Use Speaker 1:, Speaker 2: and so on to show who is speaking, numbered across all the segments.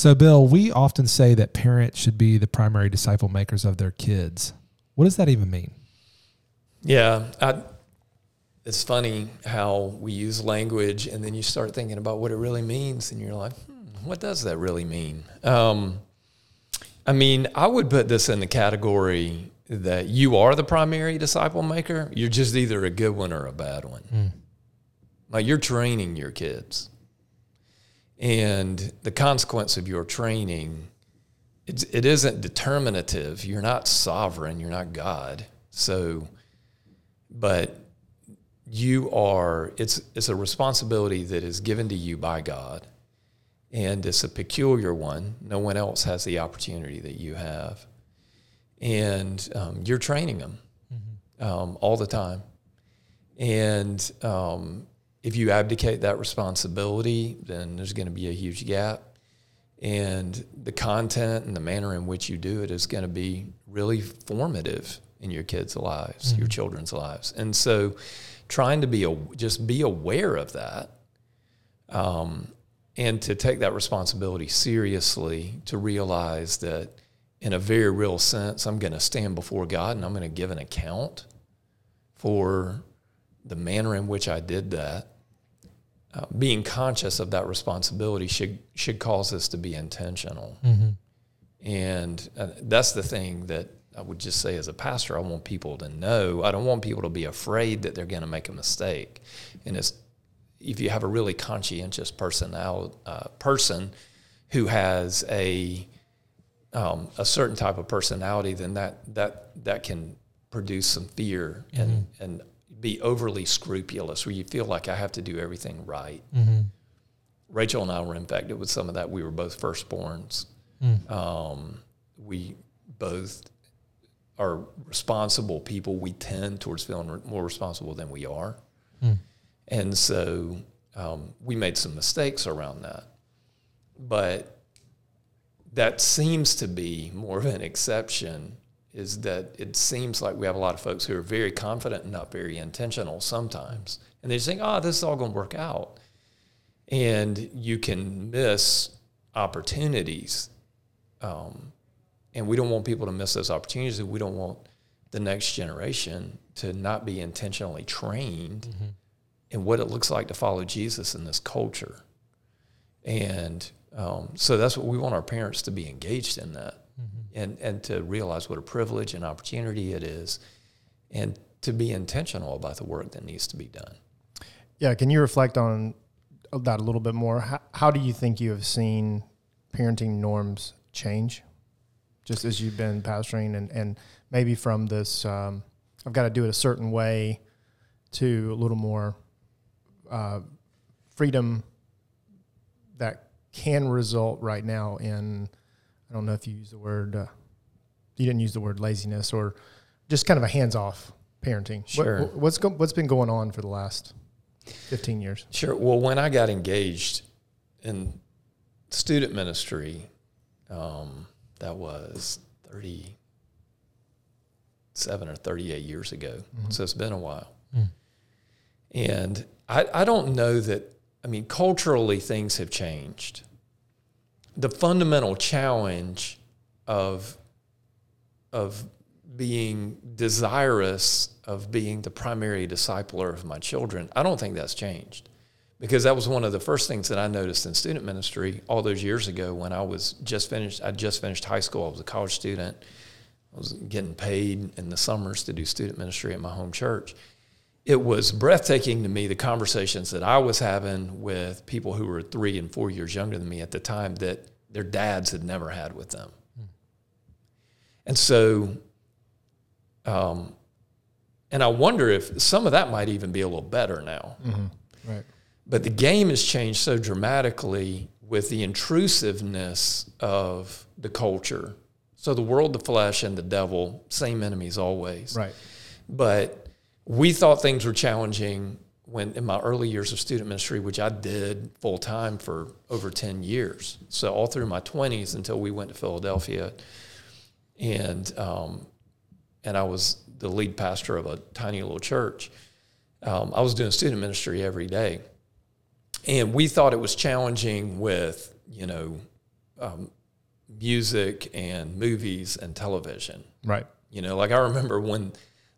Speaker 1: So, Bill, we often say that parents should be the primary disciple makers of their kids. What does that even mean?
Speaker 2: Yeah, I, it's funny how we use language and then you start thinking about what it really means, and you're like, hmm, what does that really mean? Um, I mean, I would put this in the category that you are the primary disciple maker. You're just either a good one or a bad one. Mm. Like you're training your kids. And the consequence of your training, it's, it isn't determinative. You're not sovereign. You're not God. So, but you are, it's, it's a responsibility that is given to you by God. And it's a peculiar one. No one else has the opportunity that you have. And um, you're training them mm-hmm. um, all the time. And um, if you abdicate that responsibility, then there's going to be a huge gap. And the content and the manner in which you do it is going to be really formative in your kids' lives, mm-hmm. your children's lives. And so, trying to be a, just be aware of that, um, and to take that responsibility seriously, to realize that in a very real sense, I'm going to stand before God and I'm going to give an account for the manner in which I did that, uh, being conscious of that responsibility should should cause us to be intentional. Mm-hmm. And uh, that's the thing that I would just say as a pastor, I want people to know. I don't want people to be afraid that they're going to make a mistake. And it's if you have a really conscientious personality uh, person who has a um, a certain type of personality, then that that that can produce some fear and mm-hmm. and be overly scrupulous where you feel like I have to do everything right. Mm-hmm. Rachel and I were infected with some of that. We were both firstborns. Mm. Um, we both are responsible people. We tend towards feeling more responsible than we are. Mm. And so um, we made some mistakes around that. But that seems to be more of an exception is that it seems like we have a lot of folks who are very confident and not very intentional sometimes. And they just think, oh, this is all going to work out. And you can miss opportunities. Um, and we don't want people to miss those opportunities. We don't want the next generation to not be intentionally trained mm-hmm. in what it looks like to follow Jesus in this culture. And um, so that's what we want our parents to be engaged in that and, and to realize what a privilege and opportunity it is and to be intentional about the work that needs to be done.
Speaker 3: Yeah, can you reflect on that a little bit more? How, how do you think you have seen parenting norms change just as you've been pastoring and, and maybe from this, um, I've got to do it a certain way to a little more uh, freedom that can result right now in I don't know if you use the word, uh, you didn't use the word laziness or just kind of a hands off parenting.
Speaker 2: Sure.
Speaker 3: What, what's, go, what's been going on for the last 15 years?
Speaker 2: Sure. Well, when I got engaged in student ministry, um, that was 37 or 38 years ago. Mm-hmm. So it's been a while. Mm. And I, I don't know that, I mean, culturally things have changed the fundamental challenge of of being desirous of being the primary discipler of my children, I don't think that's changed. Because that was one of the first things that I noticed in student ministry all those years ago when I was just finished I just finished high school. I was a college student. I was getting paid in the summers to do student ministry at my home church it was breathtaking to me the conversations that I was having with people who were three and four years younger than me at the time that their dads had never had with them. Hmm. And so, um, and I wonder if some of that might even be a little better now.
Speaker 3: Mm-hmm. Right.
Speaker 2: But the game has changed so dramatically with the intrusiveness of the culture. So the world, the flesh, and the devil, same enemies always.
Speaker 3: Right.
Speaker 2: But we thought things were challenging when in my early years of student ministry, which I did full time for over 10 years. So all through my 20s until we went to Philadelphia. And, um, and I was the lead pastor of a tiny little church. Um, I was doing student ministry every day. And we thought it was challenging with, you know, um, music and movies and television.
Speaker 3: Right.
Speaker 2: You know, like I remember when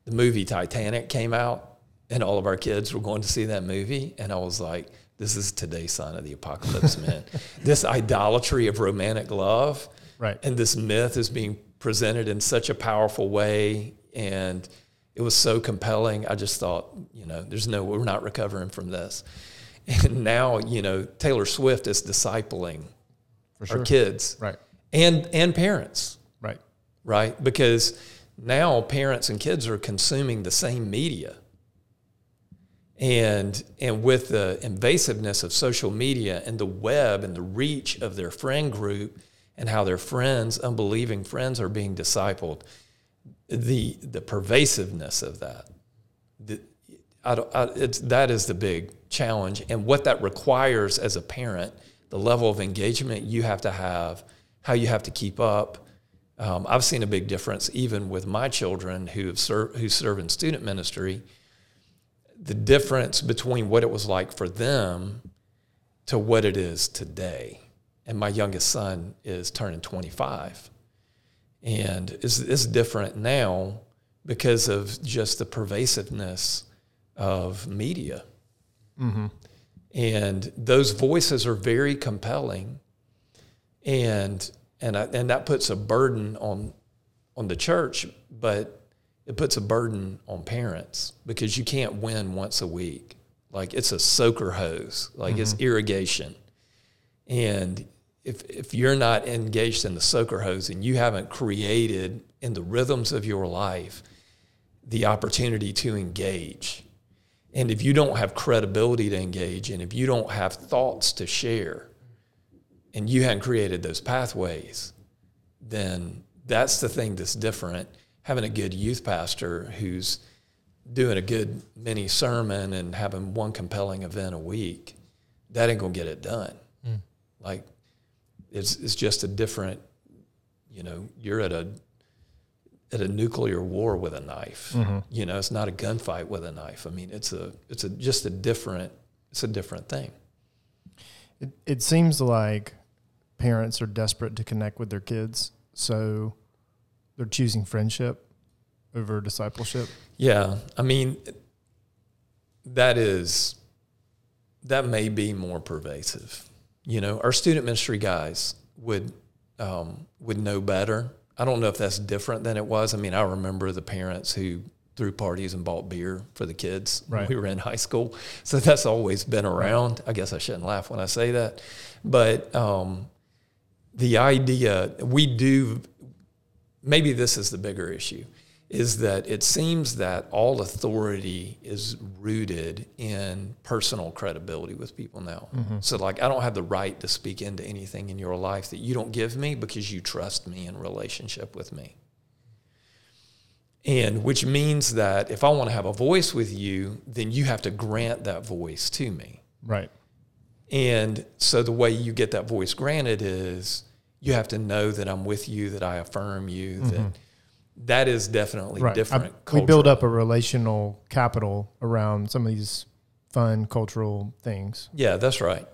Speaker 2: the movie Titanic came out and all of our kids were going to see that movie. And I was like, this is today's sign of the apocalypse, man. this idolatry of romantic love.
Speaker 3: Right.
Speaker 2: And this myth is being presented in such a powerful way. And it was so compelling. I just thought, you know, there's no, we're not recovering from this. And now, you know, Taylor Swift is discipling
Speaker 3: sure.
Speaker 2: our kids
Speaker 3: Right.
Speaker 2: and and parents,
Speaker 3: Right.
Speaker 2: right? Because now parents and kids are consuming the same media. And and with the invasiveness of social media and the web and the reach of their friend group and how their friends, unbelieving friends, are being discipled, the the pervasiveness of that, the, I I, that is the big challenge. And what that requires as a parent, the level of engagement you have to have, how you have to keep up. Um, I've seen a big difference even with my children who have served, who serve in student ministry. The difference between what it was like for them to what it is today. And my youngest son is turning 25 and it's, is different now because of just the pervasiveness of media. And those voices are very compelling, and and I, and that puts a burden on on the church, but it puts a burden on parents because you can't win once a week. Like it's a soaker hose, like it's mm-hmm. irrigation. And if, if you're not engaged in the soaker hose and you haven't created in the rhythms of your life the opportunity to engage, and if you don't have credibility to engage, and if you don't have thoughts to share, and you hadn't created those pathways, then that's the thing that's different. Having a good youth pastor who's doing a good mini sermon and having one compelling event a week, that ain't gonna get it done. Hmm. Like it's it's just a different, you know, you're at a at a nuclear war with a knife. Mm-hmm. You know, it's not a gunfight with a knife. I mean, it's a it's a just a different it's a different thing.
Speaker 3: It, it seems like parents are desperate to connect with their kids, so they're choosing friendship over discipleship.
Speaker 2: Yeah, I mean, that is that may be more pervasive. You know, our student ministry guys would um, would know better. I don't know if that's different than it was. I mean, I remember the parents who threw parties and bought beer for the kids when
Speaker 3: Right.
Speaker 2: we were in high school. So that's always been around. I guess I shouldn't laugh when I say that, but um, the idea we do maybe this is the bigger issue is that it seems that all authority is rooted in personal credibility with people now. Mm-hmm. So, like, I don't have the right to speak into anything in your life that you don't give me because you trust me in relationship with me. And which means that if I want to have a voice with you, then you have to grant that voice to me.
Speaker 3: Right.
Speaker 2: And so the way you get that voice granted is you have to know that I'm with you, that I affirm you, that mm-hmm. that is definitely
Speaker 3: Right.
Speaker 2: different.
Speaker 3: I- we build up a relational capital around some of these fun cultural things
Speaker 2: Yeah, that's right.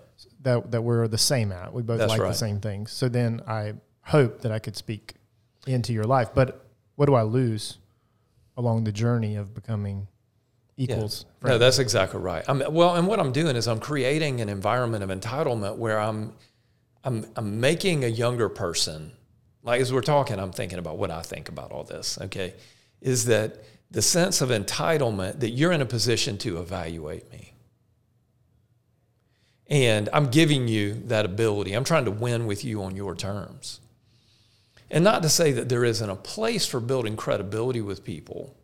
Speaker 3: that that we're the same at. We both
Speaker 2: That's
Speaker 3: like
Speaker 2: right.
Speaker 3: the same things. So then I hope that I could speak into your life. But what do I lose along the journey of becoming equals?
Speaker 2: No, that's exactly right. I'm, well, and what I'm doing is I'm creating an environment of entitlement where I'm, I'm, I'm making a younger person, like as we're talking, I'm thinking about what I think about all this. Okay, is that the sense of entitlement that you're in a position to evaluate me, and I'm giving you that ability. I'm trying to win with you on your terms. And not to say that there isn't a place for building credibility with people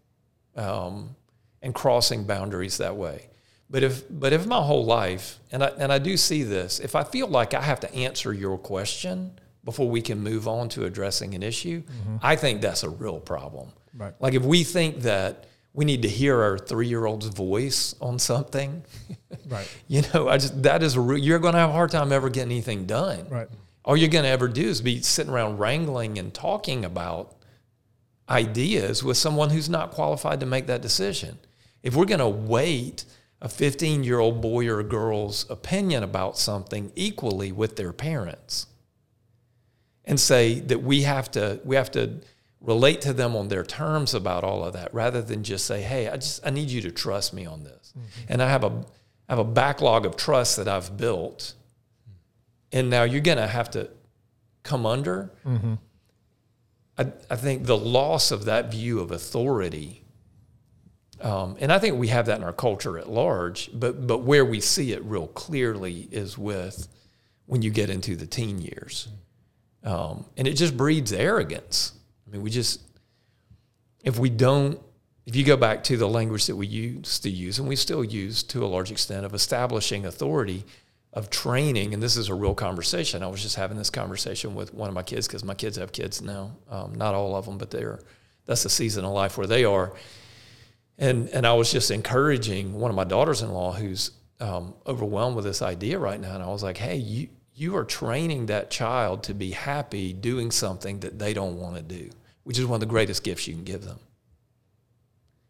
Speaker 2: um, and crossing boundaries that way. But if, but if my whole life, and I, and I do see this, if I feel like I have to answer your question before we can move on to addressing an issue, mm-hmm. I think that's a real problem.
Speaker 3: Right.
Speaker 2: Like if we think that we need to hear our three year old's voice on something,
Speaker 3: right.
Speaker 2: you know, I just, that is a real, you're going to have a hard time ever getting anything done
Speaker 3: Right.
Speaker 2: all you're going to ever do is be sitting around wrangling and talking about ideas with someone who's not qualified to make that decision. If we're going to wait a 15 year old boy or girl's opinion about something equally with their parents, and say that we have to we have to relate to them on their terms about all of that rather than just say hey i just i need you to trust me on this mm-hmm. and i have a I have a backlog of trust that i've built and now you're going to have to come under mm-hmm. I, I think the loss of that view of authority um, and I think we have that in our culture at large, but but where we see it real clearly is with when you get into the teen years, um, and it just breeds arrogance. I mean, we just if we don't, if you go back to the language that we used to use, and we still use to a large extent of establishing authority, of training, and this is a real conversation. I was just having this conversation with one of my kids because my kids have kids now, um, not all of them, but they're that's the season of life where they are and and I was just encouraging one of my daughters-in-law who's um, overwhelmed with this idea right now, and I was like, "Hey, you you are training that child to be happy doing something that they don't want to do, which is one of the greatest gifts you can give them.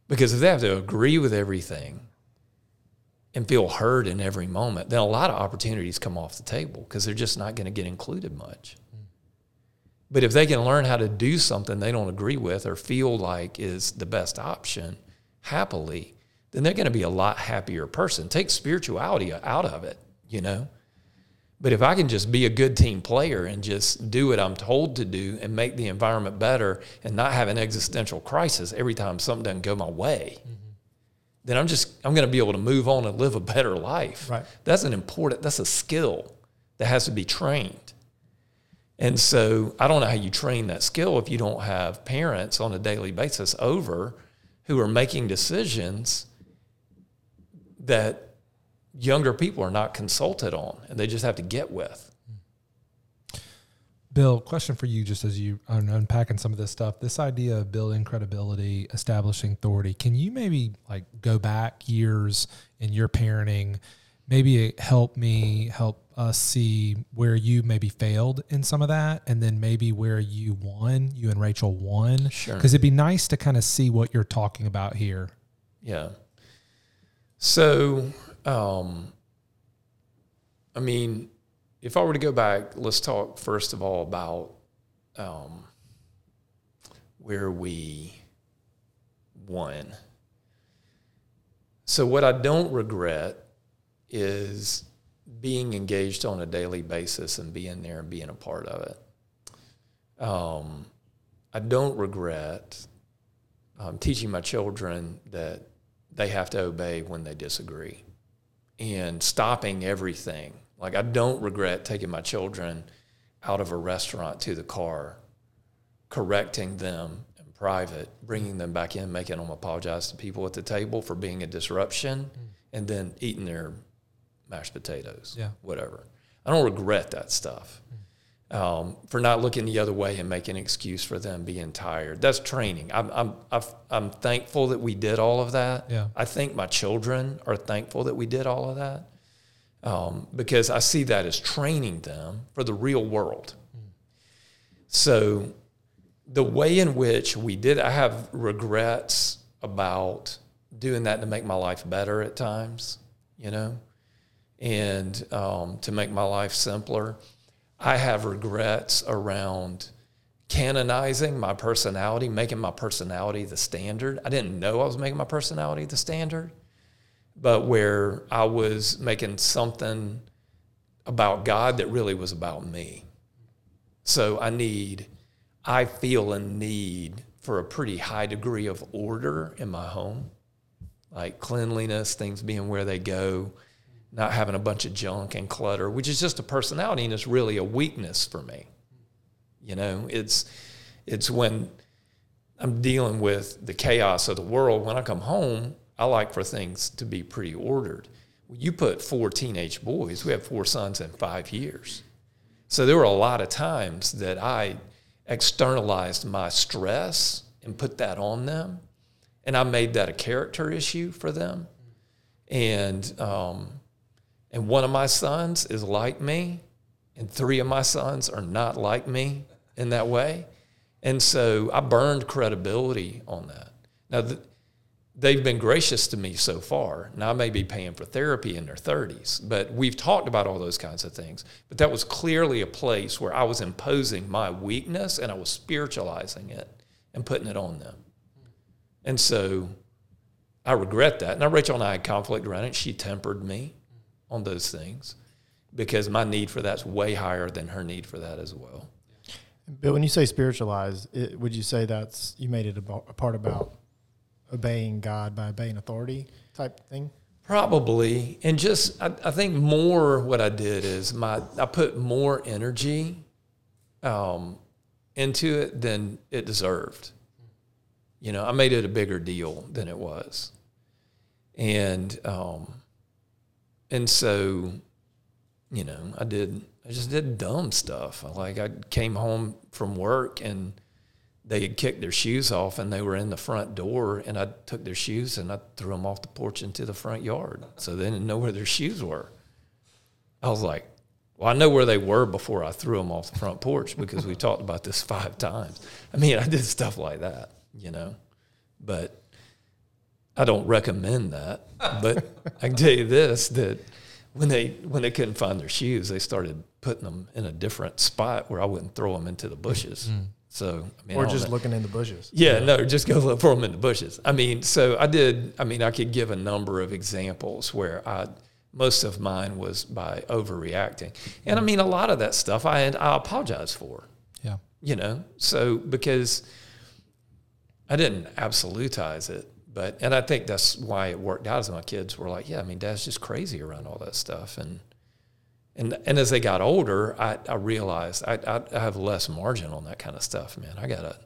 Speaker 2: Because if they have to agree with everything and feel heard in every moment, then a lot of opportunities come off the table because they're just not going to get included much. But if they can learn how to do something they don't agree with or feel like is the best option, happily, then they're going to be a lot happier person. Take spirituality out of it, you know. But if I can just be a good team player and just do what I'm told to do and make the environment better and not have an existential crisis every time something doesn't go my way, mm-hmm. then I'm just I'm going to be able to move on and live a better life.
Speaker 3: Right.
Speaker 2: That's an important that's a skill that has to be trained. And so I don't know how you train that skill if you don't have parents on a daily basis over who are making decisions that younger people are not consulted on and they just have to get with.
Speaker 1: Bill, question for you just as you are unpacking some of this stuff. This idea of building credibility, establishing authority, can you maybe like go back years in your parenting, maybe help me help us see where you maybe failed in some of that and then maybe where you won, you and Rachel won.
Speaker 2: Sure.
Speaker 1: Because it'd be nice to kind of see what you're talking about here.
Speaker 2: Yeah. So, um, I mean, if I were to go back, let's talk first of all about um, where we won. So, what I don't regret is being engaged on a daily basis and being there and being a part of it. Um, I don't regret um, teaching my children that they have to obey when they disagree and stopping everything. Like, I don't regret taking my children out of a restaurant to the car, correcting them in private, bringing them back in, making them apologize to people at the table for being a disruption, mm. and then eating their mashed potatoes,
Speaker 1: yeah.
Speaker 2: whatever. I don't regret that stuff um, for not looking the other way and making an excuse for them being tired. That's training. I'm, I'm, I'm thankful that we did all of that.
Speaker 1: Yeah.
Speaker 2: I think my children are thankful that we did all of that um, because I see that as training them for the real world. Mm. So the way in which we did, I have regrets about doing that to make my life better at times, you know and um, to make my life simpler. I have regrets around canonizing my personality, making my personality the standard. I didn't know I was making my personality the standard, but where I was making something about God that really was about me. So I need, I feel a need for a pretty high degree of order in my home, like cleanliness, things being where they go, not having a bunch of junk and clutter, which is just a personality and it's really a weakness for me. You know, it's it's when I'm dealing with the chaos of the world. When I come home, I like for things to be pretty ordered. You put four teenage boys. We have four sons in five years, so there were a lot of times that I externalized my stress and put that on them, and I made that a character issue for them, and um, and one of my sons is like me, and three of my sons are not like me in that way. And so I burned credibility on that. Now, the, they've been gracious to me so far. Now, I may be paying for therapy in their 30s, but we've talked about all those kinds of things. But that was clearly a place where I was imposing my weakness and I was spiritualizing it and putting it on them. And so I regret that. Now, Rachel and I had conflict around it. She tempered me on those things because my need for that's way higher than her need for that as well.
Speaker 3: But when you say spiritualize, it, would you say that's you made it a, a part about obeying God by obeying authority type thing?
Speaker 2: Probably, and just I, I, think more what I did is my I put more energy um, into it than it deserved. You know, I made it a bigger deal than it was, and um, and so, you know, I did I just did dumb stuff. Like I came home from work and they had kicked their shoes off and they were in the front door and I took their shoes and I threw them off the porch into the front yard. So they didn't know where their shoes were. I was like, well, I know where they were before I threw them off the front porch because we talked about this five times. I mean, I did stuff like that, you know, but I don't recommend that. But I can tell you this that when they when they couldn't find their shoes, they started putting them in a different spot where I wouldn't throw them into the bushes. Mm. So,
Speaker 3: I mean, or just looking in the bushes.
Speaker 2: Yeah, yeah, no, just go look for them in the bushes. I mean, so I did. I mean, I could give a number of examples where I most of mine was by overreacting, and I mean, a lot of that stuff I had, I apologize for.
Speaker 1: Yeah,
Speaker 2: you know, so because I didn't absolutize it, but and I think that's why it worked out. As my kids were like, "Yeah, I mean, Dad's just crazy around all that stuff," and and and as they got older, I, I realized I, I, I have less margin on that kind of stuff, man. I gotta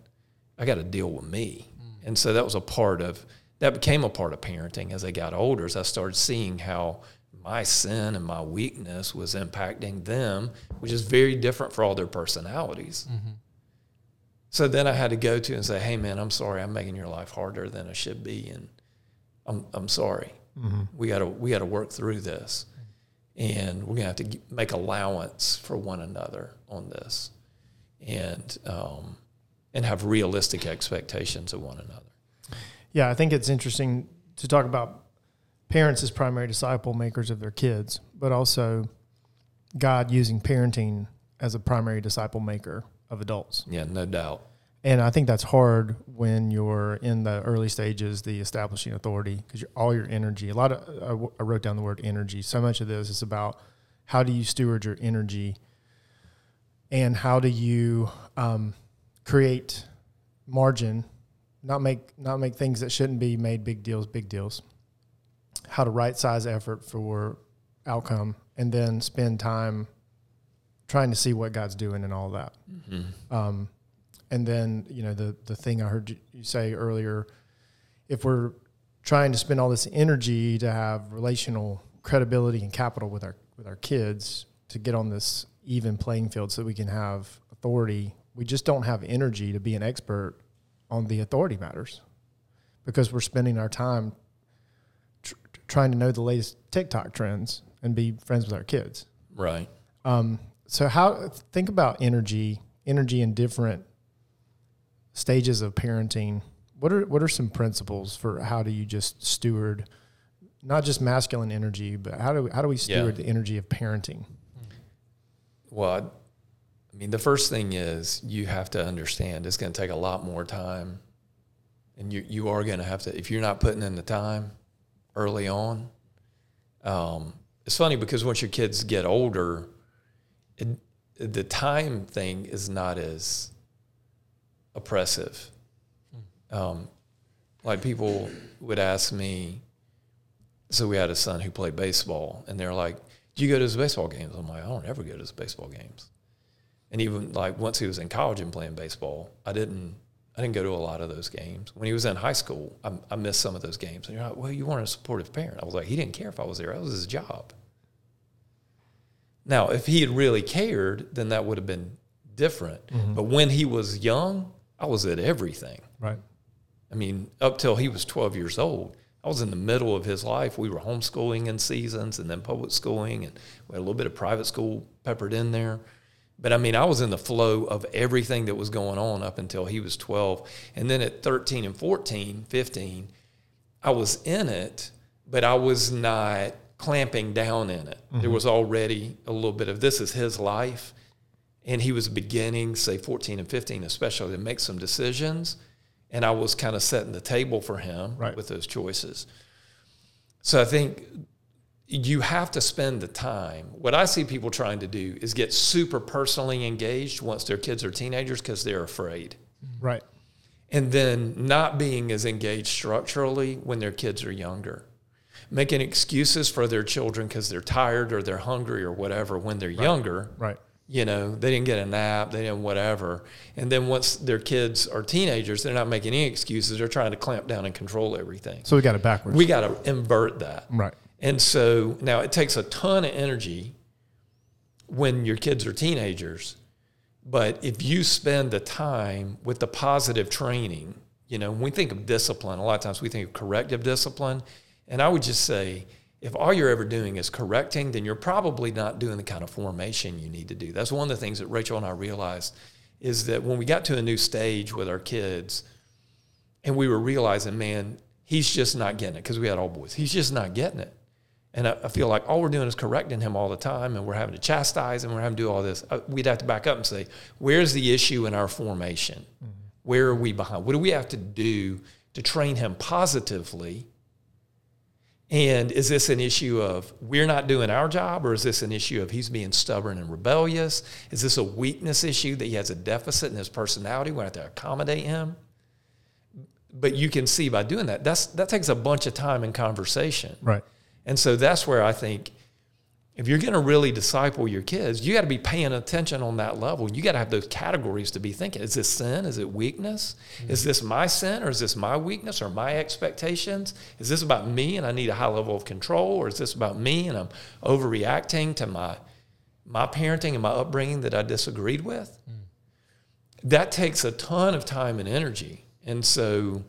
Speaker 2: I gotta deal with me, mm. and so that was a part of that became a part of parenting as they got older. As I started seeing how my sin and my weakness was impacting them, which is very different for all their personalities. Mm-hmm. So then I had to go to and say, "Hey, man, I'm sorry. I'm making your life harder than it should be, and I'm I'm sorry. Mm-hmm. We gotta we gotta work through this." and we're going to have to make allowance for one another on this and um, and have realistic expectations of one another
Speaker 3: yeah i think it's interesting to talk about parents as primary disciple makers of their kids but also god using parenting as a primary disciple maker of adults
Speaker 2: yeah no doubt
Speaker 3: and I think that's hard when you're in the early stages, the establishing authority, because all your energy, a lot of, I wrote down the word energy. So much of this is about how do you steward your energy and how do you um, create margin, not make, not make things that shouldn't be made big deals, big deals. How to right size effort for outcome and then spend time trying to see what God's doing and all that. Mm-hmm. Um, and then you know the the thing I heard you say earlier, if we're trying to spend all this energy to have relational credibility and capital with our with our kids to get on this even playing field so that we can have authority, we just don't have energy to be an expert on the authority matters because we're spending our time tr- trying to know the latest TikTok trends and be friends with our kids.
Speaker 2: Right.
Speaker 3: Um, so how think about energy, energy in different stages of parenting, what are what are some principles for how do you just steward not just masculine energy, but how do we, how do we steward yeah. the energy of parenting?
Speaker 2: Well, I mean, the first thing is you have to understand it's going to take a lot more time, and you you are going to have to if you're not putting in the time early on. Um, it's funny because once your kids get older, it, the time thing is not as oppressive. Um, like people would ask me, so we had a son who played baseball, and they're like, "Do you go to his baseball games?" I'm like, "I don't ever go to his baseball games." And even like once he was in college and playing baseball, I didn't I didn't go to a lot of those games. When he was in high school, I, I missed some of those games. And you're like, "Well, you weren't a supportive parent." I was like, "He didn't care if I was there. That was his job." Now, if he had really cared, then that would have been different. Mm-hmm. But when he was young, I was at everything.
Speaker 3: Right.
Speaker 2: I mean, up till he was 12 years old, I was in the middle of his life. We were homeschooling in seasons and then public schooling, and we had a little bit of private school peppered in there. But I mean, I was in the flow of everything that was going on up until he was 12. And then at 13 and 14, 15, I was in it, but I was not clamping down in it.
Speaker 3: Mm-hmm.
Speaker 2: There was already a little bit of this is his life. And he was beginning, say 14 and 15, especially, to make some decisions. And I was kind of setting the table for him
Speaker 3: Right.
Speaker 2: with those choices. So I think you have to spend the time. What I see people trying to do is get super personally engaged once their kids are teenagers because they're afraid.
Speaker 3: Right.
Speaker 2: And then not being as engaged structurally when their kids are younger. Making excuses for their children because they're tired or they're hungry or whatever when they're younger.
Speaker 3: Right.
Speaker 2: You know, they didn't get a nap, they didn't whatever. And then once their kids are teenagers, they're not making any excuses. They're trying to clamp down and control everything.
Speaker 3: So we got it backwards.
Speaker 2: We got to invert that.
Speaker 3: right.
Speaker 2: And so now it takes a ton of energy when your kids are teenagers. But if you spend the time with the positive training, you know, when we think of discipline, a lot of times we think of corrective discipline. And I would just say, if all you're ever doing is correcting, then you're probably not doing the kind of formation you need to do. That's one of the things that Rachel and I realized is that when we got to a new stage with our kids, and we were realizing, man, he's just not getting it because we had all boys. He's just not getting it. And I, I feel like all we're doing is correcting him all the time, and we're having to chastise and we're having to do all this. Uh, We'd have to back up and say, where's the issue in our formation? Where are we behind? What do we have to do to train him positively? And is this an issue of we're not doing our job, or is this an issue of he's being stubborn and rebellious? Is this a weakness issue that he has a deficit in his personality? We have to accommodate him. But you can see by doing that, that's that takes a bunch of time and conversation.
Speaker 3: Right.
Speaker 2: And so that's where I think if you're going to really disciple your kids, you got to be paying attention on that level. You got to have those categories to be thinking is this sin? Is it weakness? Mm-hmm. Is this my sin or is this my weakness or my expectations? Is this about me and I need a high level of control or is this about me and I'm overreacting to my my parenting and my upbringing that I disagreed with? Mm. That takes a ton of time and energy. And so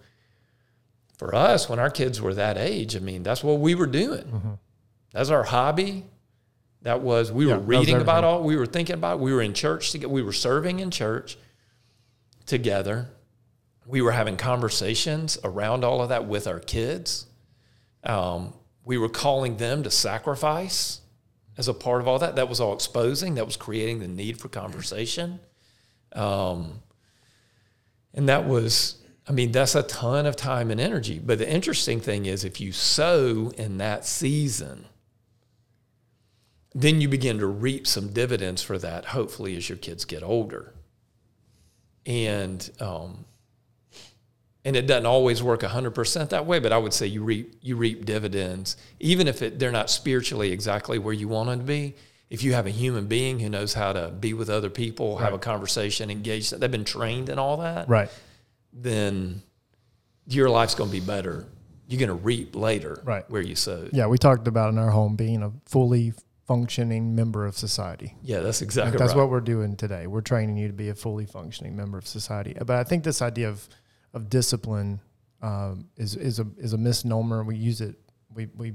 Speaker 2: for us, when our kids were that age, I mean, that's what we were doing. Mm-hmm. That's our hobby. That was we
Speaker 3: Yeah,
Speaker 2: were reading about all. We were thinking about. We were in church together. We were serving in church together. We were having conversations around all of that with our kids. Um, we were calling them to sacrifice as a part of all that. That was all exposing. That was creating the need for conversation. Um, and that was, I mean, that's a ton of time and energy. But the interesting thing is, if you sow in that season, then you begin to reap some dividends for that, hopefully, as your kids get older. And, um, and it doesn't always work 100% that way, but I would say you reap, you reap dividends, even if it, they're not spiritually exactly where you want them to be. If you have a human being who knows how to be with other people, have a conversation, engage, they've been trained in all that,
Speaker 3: Right.
Speaker 2: then your life's going to be better. You're going to reap later
Speaker 3: Right.
Speaker 2: where you sowed.
Speaker 3: Yeah. We talked about in our home being a fully functioning member of society.
Speaker 2: Yeah, that's exactly
Speaker 3: That's
Speaker 2: right.
Speaker 3: what we're doing today. We're training you to be a fully functioning member of society. But I think this idea of of discipline um, is is a is a misnomer. We use it. We we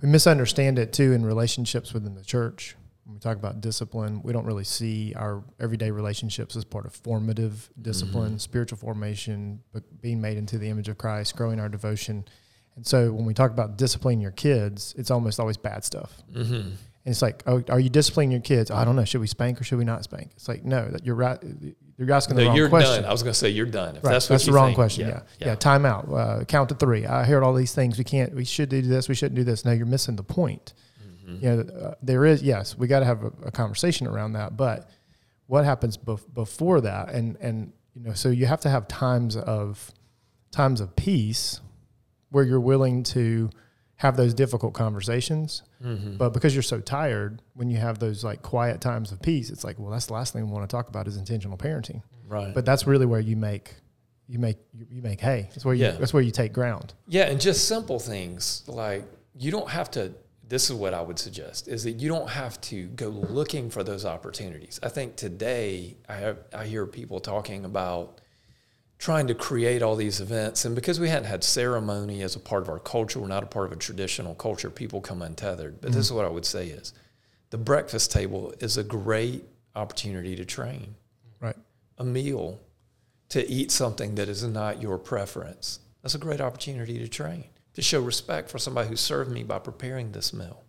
Speaker 3: we misunderstand it too in relationships within the church. When we talk about discipline, we don't really see our everyday relationships as part of formative discipline, spiritual formation, but being made into the image of Christ, growing our devotion. And so when we talk about disciplining your kids, it's almost always bad stuff.
Speaker 2: hmm
Speaker 3: And it's like, oh, are you disciplining your kids? I don't know. Should we spank or should we not spank? It's like, no, that you're right. You're asking the
Speaker 2: No,
Speaker 3: wrong
Speaker 2: you're
Speaker 3: question.
Speaker 2: done. I was going to say you're done. If
Speaker 3: Right.
Speaker 2: that's
Speaker 3: That's, the wrong
Speaker 2: think,
Speaker 3: question. Yeah. Yeah. Time out. Uh, count to three. I heard all these things. We can't, we should do this. We shouldn't do this. No, you're missing the point.
Speaker 2: Mm-hmm.
Speaker 3: You know, uh, there is, yes, we got to have a, a conversation around that. But what happens bef- before that? And, and, you know, so you have to have times of, times of peace where you're willing to have those difficult conversations.
Speaker 2: Mhm.
Speaker 3: But because you're so tired, when you have those like quiet times of peace, it's like, well, that's the last thing we want to talk about is intentional parenting.
Speaker 2: Right.
Speaker 3: But that's really where you make you make you you make hay. That's where you
Speaker 2: Yeah.
Speaker 3: that's where you take ground.
Speaker 2: Yeah, and just simple things like you don't have to. This is what I would suggest: is that you don't have to go looking for those opportunities. I think today I have, I hear people talking about trying to create all these events, and because we hadn't had ceremony as a part of our culture, we're not a part of a traditional culture. People come untethered. But this is what I would say: is the breakfast table is a great opportunity to train
Speaker 3: Right.
Speaker 2: a meal to eat something that is not your preference That's a great opportunity to train, to show respect for somebody who served me by preparing this meal.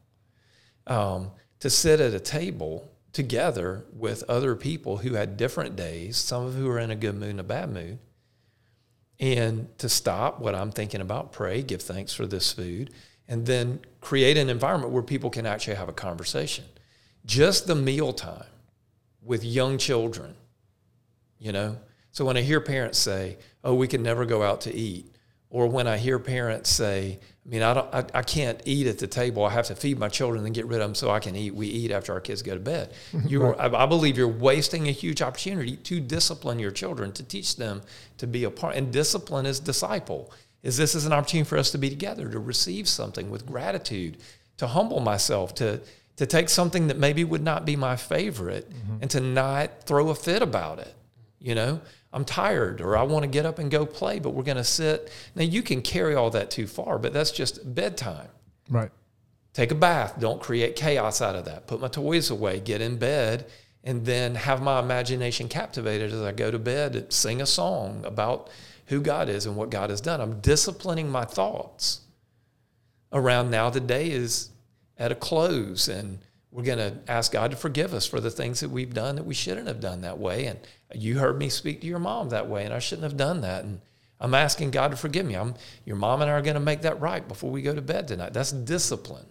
Speaker 2: Um, to sit at a table together with other people who had different days, some of who were in a good mood and a bad mood, and to stop what I'm thinking about, pray, give thanks for this food, and then create an environment where people can actually have a conversation. Just the meal time with young children, you know? So when I hear parents say, oh, we can never go out to eat, or when I hear parents say, I mean, I, don't, I, I, can't eat at the table. I have to feed my children and get rid of them so I can eat. We eat after our kids go to bed. You're, right. I, I, believe you're wasting a huge opportunity to discipline your children, to teach them to be a part. And discipline is disciple. Is this is an opportunity for us to be together, to receive something with gratitude, to humble myself, to to take something that maybe would not be my favorite, mm-hmm. and to not throw a fit about it. You know, I'm tired or I want to get up and go play, but we're going to sit. Now, you can carry all that too far, but that's just bedtime.
Speaker 3: Right.
Speaker 2: Take a bath. Don't create chaos out of that. Put my toys away, get in bed, and then have my imagination captivated as I go to bed. Sing a song about who God is and what God has done. I'm disciplining my thoughts around now the day is at a close and we're going to ask God to forgive us for the things that we've done that we shouldn't have done that way. And you heard me speak to your mom that way, and I shouldn't have done that. And I'm asking God to forgive me. I'm, your mom and I are going to make that right before we go to bed tonight. That's discipline.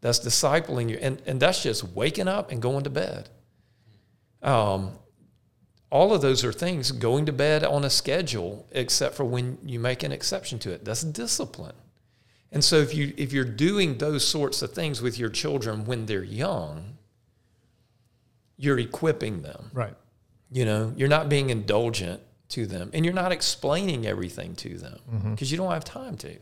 Speaker 2: That's discipling you. And, and that's just waking up and going to bed. Um, all of those are things going to bed on a schedule, except for when you make an exception to it. That's discipline. And so if you if you're doing those sorts of things with your children when they're young, you're equipping them.
Speaker 3: Right.
Speaker 2: You know, you're not being indulgent to them and you're not explaining everything to them because mm-hmm. you don't have time to.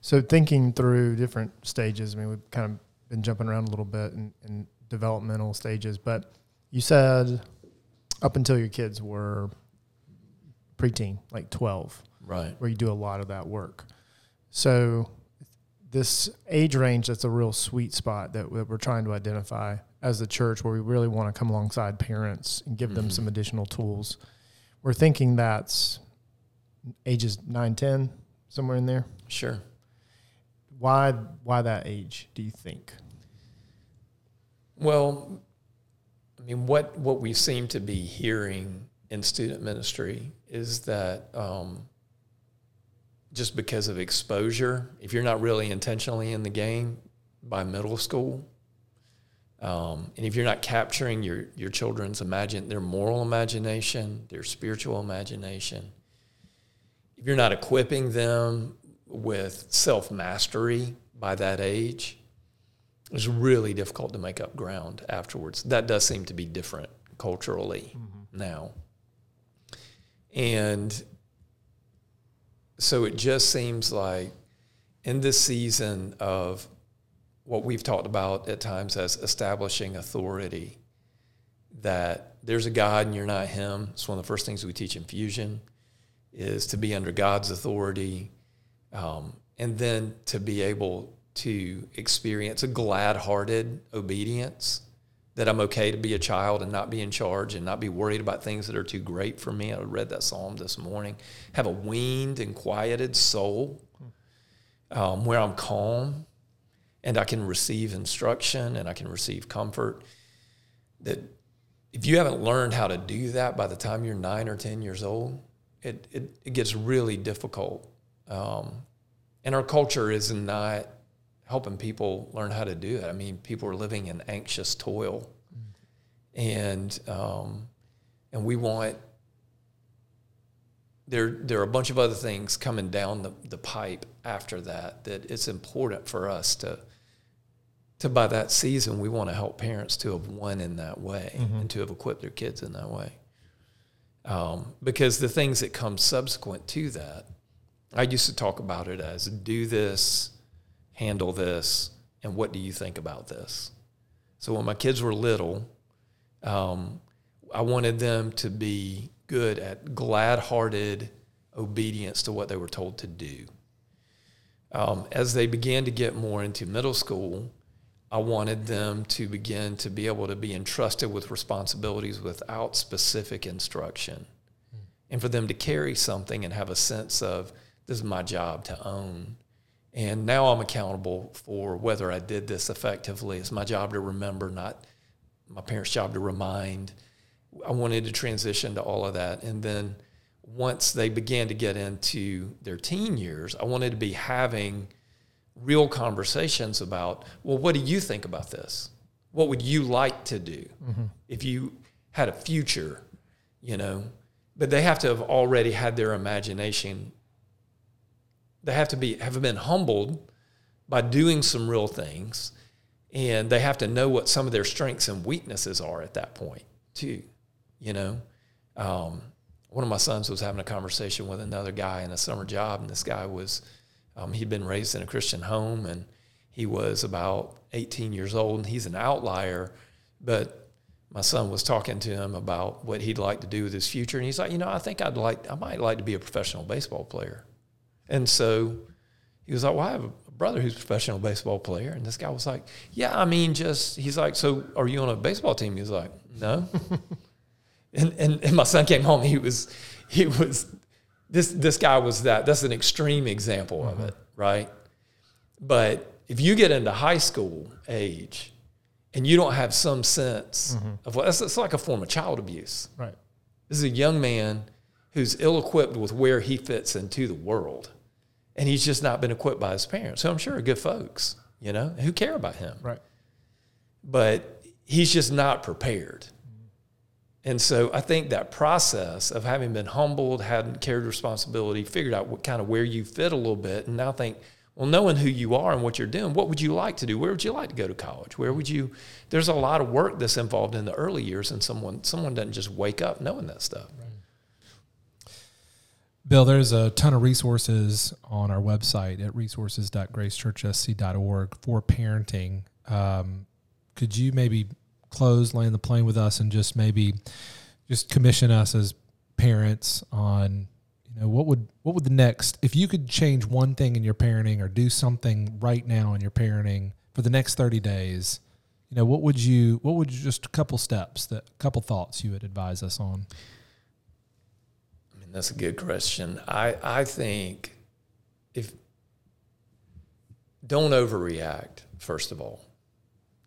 Speaker 3: So thinking through different stages, I mean, we've kind of been jumping around a little bit in, in developmental stages, but you said up until your kids were preteen, like 12,
Speaker 2: right?
Speaker 3: Where you do a lot of that work. So this age range, that's a real sweet spot that, that we're trying to identify as the church where we really want to come alongside parents and give mm-hmm. them some additional tools. We're thinking that's ages 9, 10, somewhere in there.
Speaker 2: Sure.
Speaker 3: Why why that age, do you think?
Speaker 2: Well, I mean, what, what we seem to be hearing in student ministry is that um, just because of exposure, if you're not really intentionally in the game by middle school, um, and if you're not capturing your, your children's imagine their moral imagination, their spiritual imagination, if you're not equipping them with self mastery by that age, it's really difficult to make up ground afterwards. That does seem to be different culturally mm-hmm. now. And so it just seems like in this season of what we've talked about at times as establishing authority that there's a God and you're not him. It's one of the first things we teach in fusion is to be under God's authority um, and then to be able to experience a glad-hearted obedience that I'm okay to be a child and not be in charge and not be worried about things that are too great for me. I read that psalm this morning. Have a weaned and quieted soul um, where I'm calm and I can receive instruction and I can receive comfort. That if you haven't learned how to do that by the time you're nine or 10 years old, it, it, it gets really difficult. Um, and our culture is not helping people learn how to do it. I mean, people are living in anxious toil. And, um, and we want there there are a bunch of other things coming down the, the pipe after that that it's important for us to to by that season we want to help parents to have won in that way mm-hmm. and to have equipped their kids in that way um, because the things that come subsequent to that i used to talk about it as do this handle this and what do you think about this so when my kids were little um, i wanted them to be good at glad hearted obedience to what they were told to do. Um, as they began to get more into middle school, I wanted them to begin to be able to be entrusted with responsibilities without specific instruction and for them to carry something and have a sense of this is my job to own. And now I'm accountable for whether I did this effectively. It's my job to remember, not my parents' job to remind. I wanted to transition to all of that. And then once they began to get into their teen years, I wanted to be having real conversations about, well, what do you think about this? What would you like to do mm-hmm. if you had a future, you know? But they have to have already had their imagination. They have to be have been humbled by doing some real things, and they have to know what some of their strengths and weaknesses are at that point too. You know, um, one of my sons was having a conversation with another guy in a summer job, and this guy was um, he'd been raised in a Christian home, and he was about 18 years old, and he's an outlier. But my son was talking to him about what he'd like to do with his future, and he's like, you know, I think I'd like, I might like to be a professional baseball player. And so he was like, well, I have a brother who's a professional baseball player, and this guy was like, yeah, I mean, just he's like, so are you on a baseball team? He's like, no. and, and and my son came home. He was he was this this guy was that. That's an extreme example mm-hmm. of it, right? But if you get into high school age and you don't have some sense mm-hmm. of what that's, like a form of child abuse.
Speaker 3: Right.
Speaker 2: This is a young man who's ill equipped with where he fits into the world. And he's just not been equipped by his parents. So I'm sure are good folks, you know, who care about him.
Speaker 3: Right.
Speaker 2: But he's just not prepared. And so I think that process of having been humbled, hadn't carried responsibility, figured out what kind of where you fit a little bit, and now think, well, knowing who you are and what you're doing, what would you like to do? Where would you like to go to college? Where would you? There's a lot of work that's involved in the early years, and someone someone doesn't just wake up knowing that stuff. Right.
Speaker 1: Bill, there's a ton of resources on our website at resources.gracechurchsc.org for parenting. Um, could you maybe close, land the plane with us, and just maybe just commission us as parents on you know what would what would the next if you could change one thing in your parenting or do something right now in your parenting for the next 30 days you know what would you what would you just a couple steps that a couple thoughts you would advise us on
Speaker 2: mean that's a good question i i think if don't overreact first of all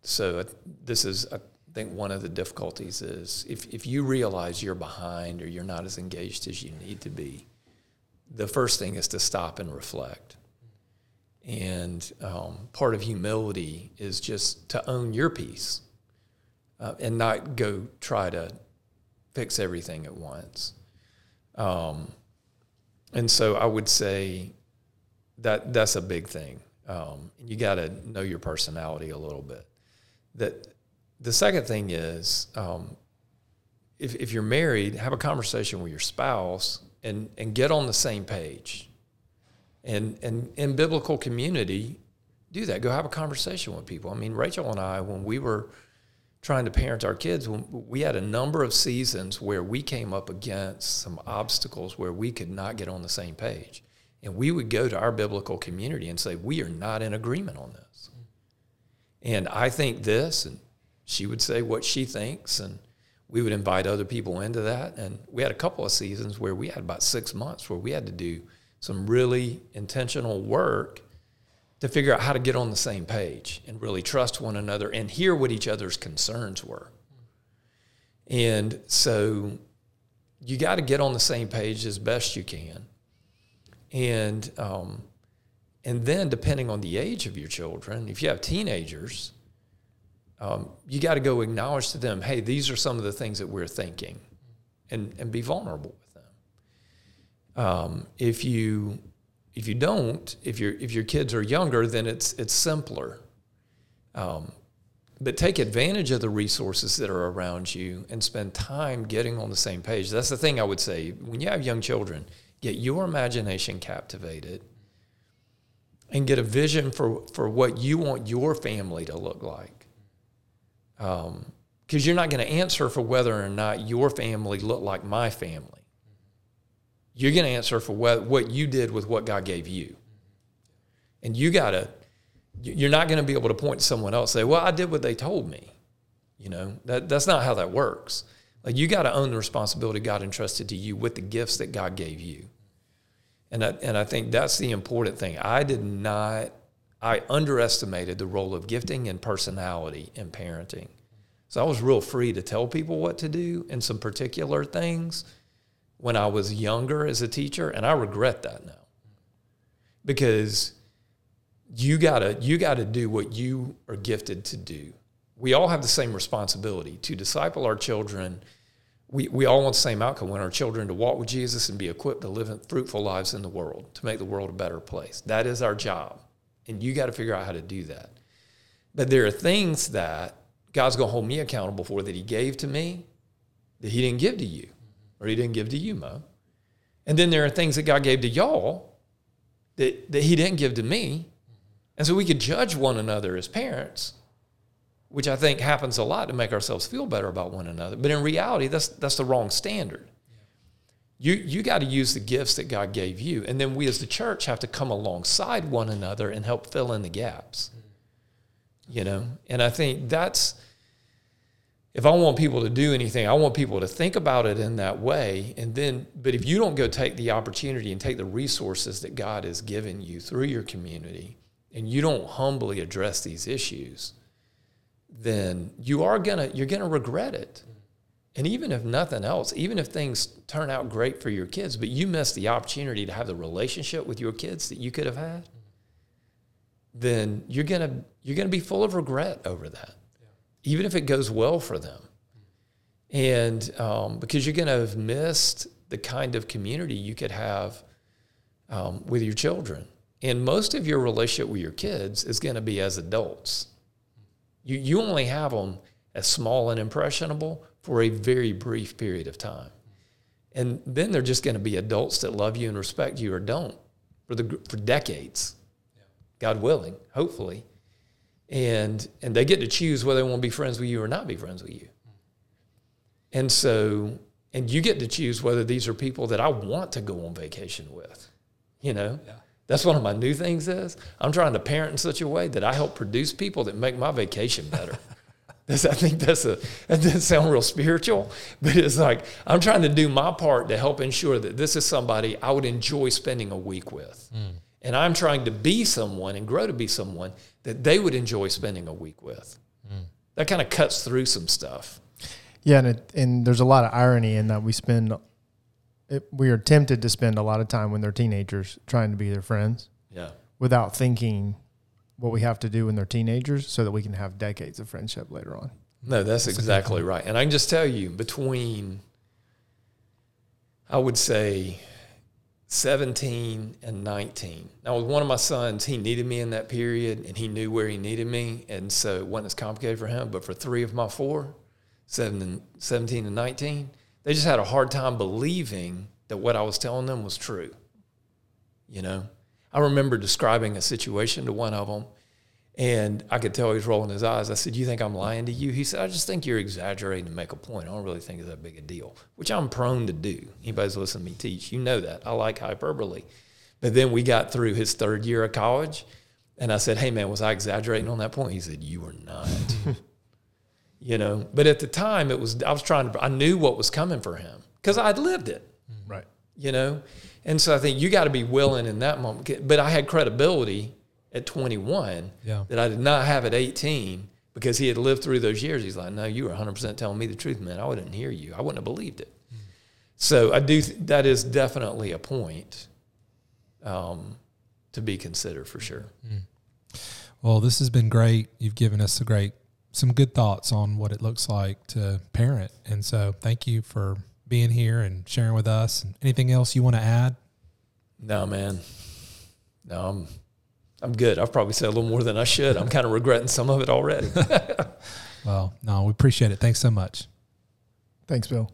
Speaker 2: so this is I think one of the difficulties is if, if you realize you're behind or you're not as engaged as you need to be, the first thing is to stop and reflect. And um, part of humility is just to own your piece uh, and not go try to fix everything at once. Um, and so I would say that that's a big thing. Um, you got to know your personality a little bit. That the second thing is um, if, if you're married, have a conversation with your spouse and, and get on the same page. And, and in biblical community, do that. Go have a conversation with people. I mean, Rachel and I, when we were trying to parent our kids, we had a number of seasons where we came up against some obstacles where we could not get on the same page. And we would go to our biblical community and say, We are not in agreement on this. And I think this, and she would say what she thinks, and we would invite other people into that. And we had a couple of seasons where we had about six months where we had to do some really intentional work to figure out how to get on the same page and really trust one another and hear what each other's concerns were. And so you got to get on the same page as best you can. And um, and then depending on the age of your children, if you have teenagers, um, you got to go acknowledge to them, hey, these are some of the things that we're thinking, and and be vulnerable with them. Um, if you if you don't, if your if your kids are younger, then it's it's simpler. Um, but take advantage of the resources that are around you and spend time getting on the same page. That's the thing I would say. When you have young children, get your imagination captivated and get a vision for, for what you want your family to look like because um, you're not going to answer for whether or not your family looked like my family. You're going to answer for what, what you did with what God gave you. And you got to, you're not going to be able to point to someone else and say, well, I did what they told me. You know, that, that's not how that works. Like you got to own the responsibility God entrusted to you with the gifts that God gave you. And I, and I think that's the important thing. I did not, I underestimated the role of gifting and personality in parenting. So I was real free to tell people what to do in some particular things when I was younger as a teacher. And I regret that now because you gotta, you gotta do what you are gifted to do. We all have the same responsibility to disciple our children we, we all want the same outcome. We want our children to walk with Jesus and be equipped to live fruitful lives in the world, to make the world a better place. That is our job. And you got to figure out how to do that. But there are things that God's going to hold me accountable for that He gave to me that He didn't give to you, or He didn't give to you, Mo. And then there are things that God gave to y'all that, that He didn't give to me. And so we could judge one another as parents which I think happens a lot to make ourselves feel better about one another. But in reality, that's that's the wrong standard. You you got to use the gifts that God gave you, and then we as the church have to come alongside one another and help fill in the gaps. You know, and I think that's if I want people to do anything, I want people to think about it in that way. And then, but if you don't go take the opportunity and take the resources that God has given you through your community, and you don't humbly address these issues, then you are gonna you're gonna regret it. And even if nothing else, even if things turn out great for your kids, but you miss the opportunity to have the relationship with your kids that you could have had, then you're gonna you're gonna be full of regret over that. Even if it goes well for them, and um, because you're gonna have missed the kind of community you could have um, with your children. And most of your relationship with your kids is going to be as adults. You, you only have them as small and impressionable for a very brief period of time. And then they're just going to be adults that love you and respect you or don't for, the, for decades, yeah. God willing, hopefully. And, and they get to choose whether they want to be friends with you or not be friends with you. And so, and you get to choose whether these are people that I want to go on vacation with, you know? Yeah. That's one of my new things is I'm trying to parent in such a way that I help produce people that make my vacation better. I think that's a that doesn't sound real spiritual, but it's like I'm trying to do my part to help ensure that this is somebody I would enjoy spending a week with. Mm. And I'm trying to be someone and grow to be someone that they would enjoy spending a week with. Mm. That kind of cuts through some stuff.
Speaker 3: Yeah, and it, and there's a lot of irony in that we spend it, we are tempted to spend a lot of time when they're teenagers trying to be their friends.
Speaker 2: Yeah.
Speaker 3: Without thinking what we have to do when they're teenagers so that we can have decades of friendship later on.
Speaker 2: No, that's, that's exactly right. And I can just tell you between, I would say, 17 and 19. Now, with one of my sons, he needed me in that period and he knew where he needed me. And so it wasn't as complicated for him. But for three of my four, seven and 17 and 19, they just had a hard time believing that what I was telling them was true. You know, I remember describing a situation to one of them, and I could tell he was rolling his eyes. I said, "You think I'm lying to you?" He said, "I just think you're exaggerating to make a point. I don't really think it's that big a deal," which I'm prone to do. Anybody's listening to me teach, you know that I like hyperbole. But then we got through his third year of college, and I said, "Hey man, was I exaggerating on that point?" He said, "You were not." you know. But at the time, it was I was trying to. I knew what was coming for him because I'd lived it,
Speaker 3: right?
Speaker 2: You know, and so I think you got to be willing in that moment. But I had credibility at 21
Speaker 1: yeah.
Speaker 2: that I did not have at 18 because he had lived through those years. He's like, "No, you were 100 percent telling me the truth, man. I wouldn't hear you. I wouldn't have believed it." Mm. So I do. That is definitely a point um, to be considered for sure. Mm.
Speaker 1: Well, this has been great. You've given us a great some good thoughts on what it looks like to parent. And so thank you for being here and sharing with us. And anything else you want to add?
Speaker 2: No, man. No, I'm I'm good. I've probably said a little more than I should. I'm kind of regretting some of it already.
Speaker 1: well, no, we appreciate it. Thanks so much.
Speaker 3: Thanks, Bill.